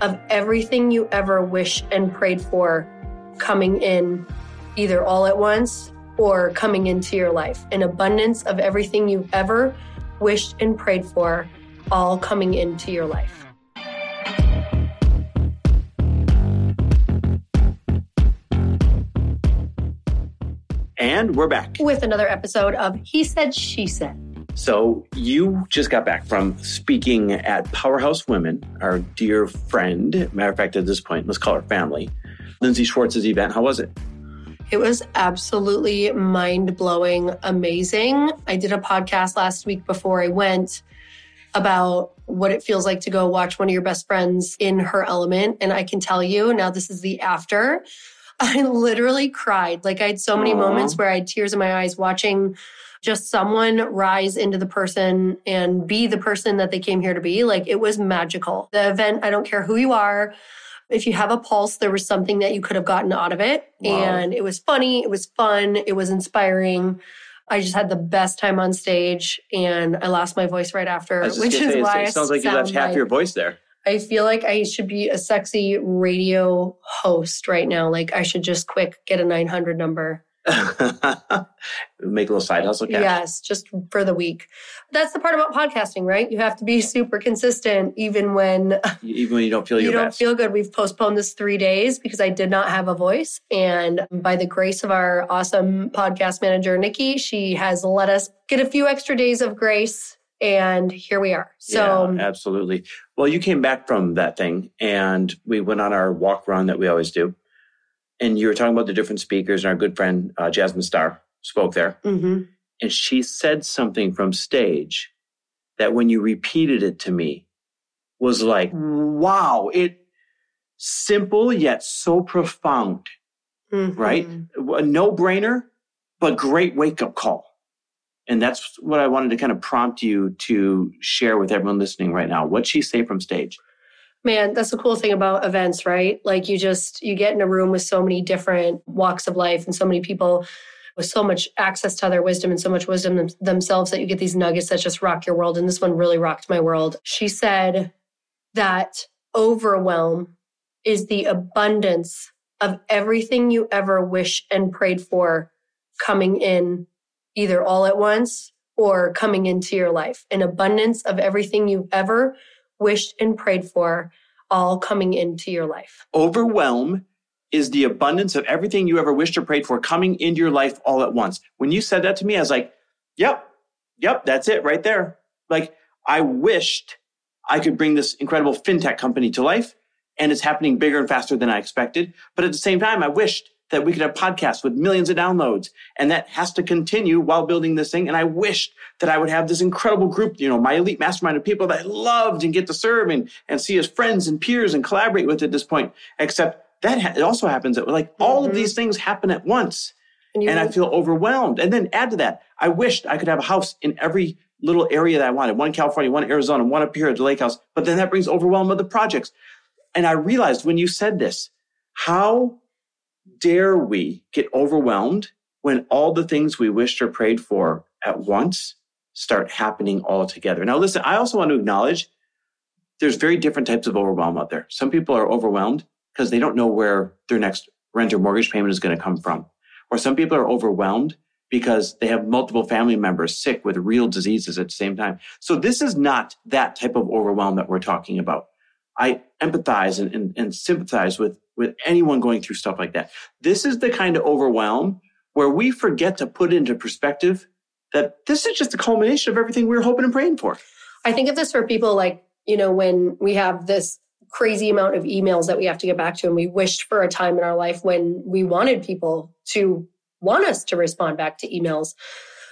of everything you ever wished and prayed for coming in either all at once or coming into your life. An abundance of everything you've ever wished and prayed for all coming into your life. And we're back with another episode of He Said, She Said. So you just got back from speaking at Powerhouse Women, our dear friend. Matter of fact, at this point, let's call her family. Lindsey Schwartz's event. How was it? It was absolutely mind blowing, amazing. I did a podcast last week before I went about what it feels like to go watch one of your best friends in her element. And I can tell you now, this is the after. I literally cried. Like I had so many Aww. moments where I had tears in my eyes watching just someone rise into the person and be the person that they came here to be. Like it was magical. The event, I don't care who you are. If you have a pulse, there was something that you could have gotten out of it. Wow. And it was funny. It was fun. It was inspiring. I just had the best time on stage and I lost my voice right after, which is say, why it sounds like you left half like, your voice there. I feel like I should be a sexy radio host right now. Like I should just quick get a 900 number. Make a little side hustle cash. Yes, just for the week. That's the part about podcasting, right? You have to be super consistent, even when even when you don't feel you don't best. feel good. We've postponed this three days because I did not have a voice, and by the grace of our awesome podcast manager Nikki, she has let us get a few extra days of grace and here we are. So yeah, absolutely. Well, you came back from that thing and we went on our walk run that we always do and you were talking about the different speakers, and our good friend uh, Jasmine Star spoke there. Mm-hmm. And she said something from stage that when you repeated it to me was like, wow, it simple yet so profound, mm-hmm. right? A no brainer, but great wake up call. And that's what I wanted to kind of prompt you to share with everyone listening right now. What'd she say from stage? Man, that's the cool thing about events, right? Like you just you get in a room with so many different walks of life and so many people with so much access to other wisdom and so much wisdom them- themselves that you get these nuggets that just rock your world. And this one really rocked my world. She said that overwhelm is the abundance of everything you ever wish and prayed for coming in either all at once or coming into your life. An abundance of everything you've ever wished and prayed for all coming into your life. Overwhelm is the abundance of everything you ever wished or prayed for coming into your life all at once. When you said that to me, I was like, yep, yep, that's it right there. Like, I wished I could bring this incredible fintech company to life, and it's happening bigger and faster than I expected. But at the same time, I wished that we could have podcasts with millions of downloads, and that has to continue while building this thing. And I wished that I would have this incredible group, you know, my elite mastermind of people that I loved and get to serve and, and see as friends and peers and collaborate with at this point. Except that ha- it also happens that like all Mm-hmm. of these things happen at once And, and I feel overwhelmed. And then add to that, I wished I could have a house in every little area that I wanted. One in California, one in Arizona, one up here at the lake house. But then that brings overwhelm of the projects. And I realized when you said this, how dare we get overwhelmed when all the things we wished or prayed for at once start happening all together? Now, listen, I also want to acknowledge there's very different types of overwhelm out there. Some people are overwhelmed because they don't know where their next rent or mortgage payment is going to come from. Or some people are overwhelmed because they have multiple family members sick with real diseases at the same time. So this is not that type of overwhelm that we're talking about. I empathize and, and, and sympathize with, with anyone going through stuff like that. This is the kind of overwhelm where we forget to put into perspective that this is just a culmination of everything we were hoping and praying for. I think of this for people like, you know, when we have this crazy amount of emails that we have to get back to, and we wished for a time in our life when we wanted people to want us to respond back to emails.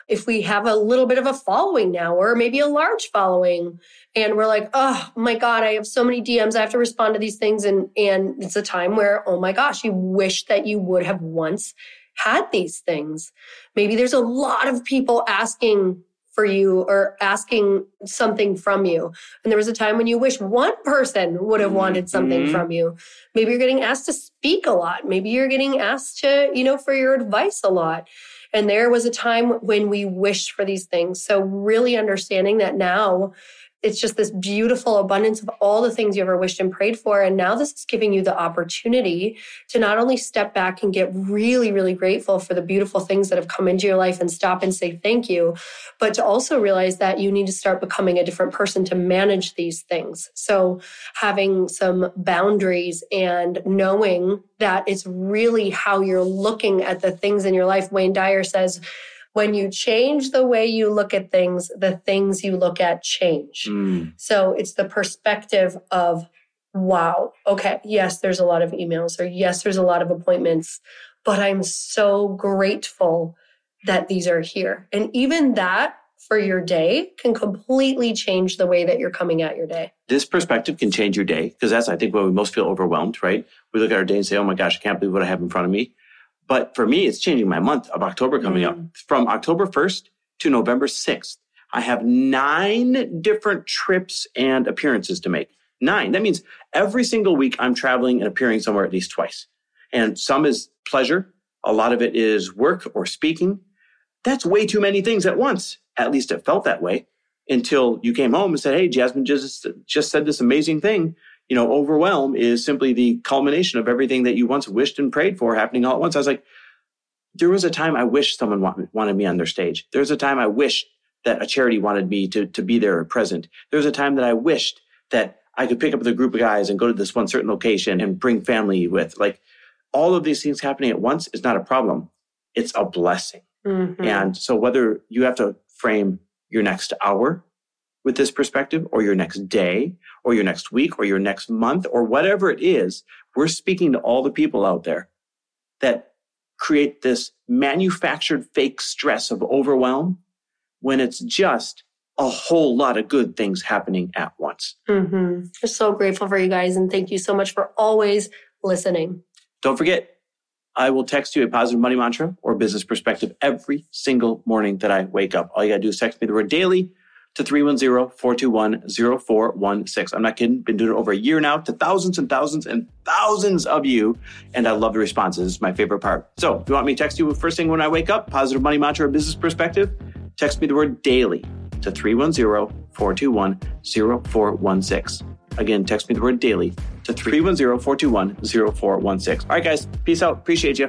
If we have a little bit of a following now, or maybe a large following, and we're like, oh my God, I have so many DMs, I have to respond to these things. And and it's a time where, oh my gosh, you wish that you would have once had these things. Maybe there's a lot of people asking for you or asking something from you. And there was a time when you wish one person would have wanted something Mhm. from you. Maybe you're getting asked to speak a lot. Maybe you're getting asked to, you know, for your advice a lot. And there was a time when we wished for these things. So really understanding that now it's just this beautiful abundance of all the things you ever wished and prayed for. And now this is giving you the opportunity to not only step back and get really, really grateful for the beautiful things that have come into your life and stop and say thank you, but to also realize that you need to start becoming a different person to manage these things. So having some boundaries and knowing that it's really how you're looking at the things in your life. Wayne Dyer says, when you change the way you look at things, the things you look at change. Mm. So it's the perspective of, wow, okay, yes, there's a lot of emails, or yes, there's a lot of appointments, but I'm so grateful that these are here. And even that for your day can completely change the way that you're coming at your day. this perspective can change your day because that's, I think, when we most feel overwhelmed, right? We look at our day and say, oh my gosh, I can't believe what I have in front of me. But for me, it's changing my month of October coming up. Mm. From October 1st to November 6th, I have nine different trips and appearances to make. Nine. That means every single week I'm traveling and appearing somewhere at least twice. And some is pleasure. A lot of it is work or speaking. That's way too many things at once. At least it felt that way until you came home and said, Hey, Jasmine just, just said this amazing thing. You know, overwhelm is simply the culmination of everything that you once wished and prayed for happening all at once. I was like, there was a time I wished someone wanted me on their stage. There was a time I wished that a charity wanted me to, to be there present. There was a time that I wished that I could pick up with a group of guys and go to this one certain location and bring family with. Like all of these things happening at once is not a problem. It's a blessing. Mhm. And so whether you have to frame your next hour with this perspective or your next day or your next week or your next month or whatever it is, we're speaking to all the people out there that create this manufactured fake stress of overwhelm when it's just a whole lot of good things happening at once. Mm-hmm. We're so grateful for you guys and thank you so much for always listening. Don't forget, I will text you a positive money mantra or business perspective every single morning that I wake up. All you got to do is text me the word daily to 310-421-0416. I'm not kidding. Been doing it over a year now to thousands and thousands and thousands of you. And I love the responses. It's my favorite part. So if you want me to text you first thing when I wake up, positive money mantra or business perspective, text me the word daily to 310-421-0416. Again, text me the word daily to 310-421-0416. All right, guys. Peace out. Appreciate you.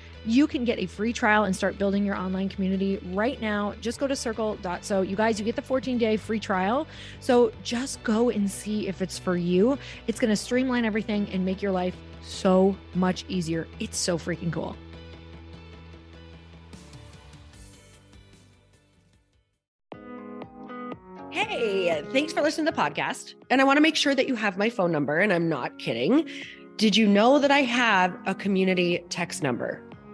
You can get a free trial and start building your online community right now. Just go to circle.so. You guys, you get the 14 day free trial. So just go and see if it's for you. It's going to streamline everything and make your life so much easier. It's so freaking cool. Hey, thanks for listening to the podcast. And I want to make sure that you have my phone number, and I'm not kidding. Did you know that I have a community text number?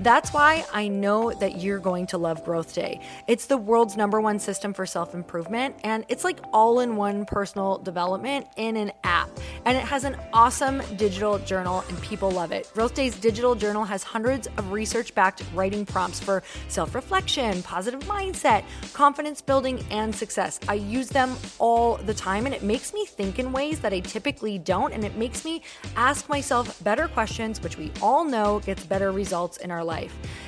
That's why I know that you're going to love Growth Day. It's the world's number one system for self improvement, and it's like all in one personal development in an app. And it has an awesome digital journal, and people love it. Growth Day's digital journal has hundreds of research backed writing prompts for self reflection, positive mindset, confidence building, and success. I use them all the time, and it makes me think in ways that I typically don't, and it makes me ask myself better questions, which we all know gets better results in our life.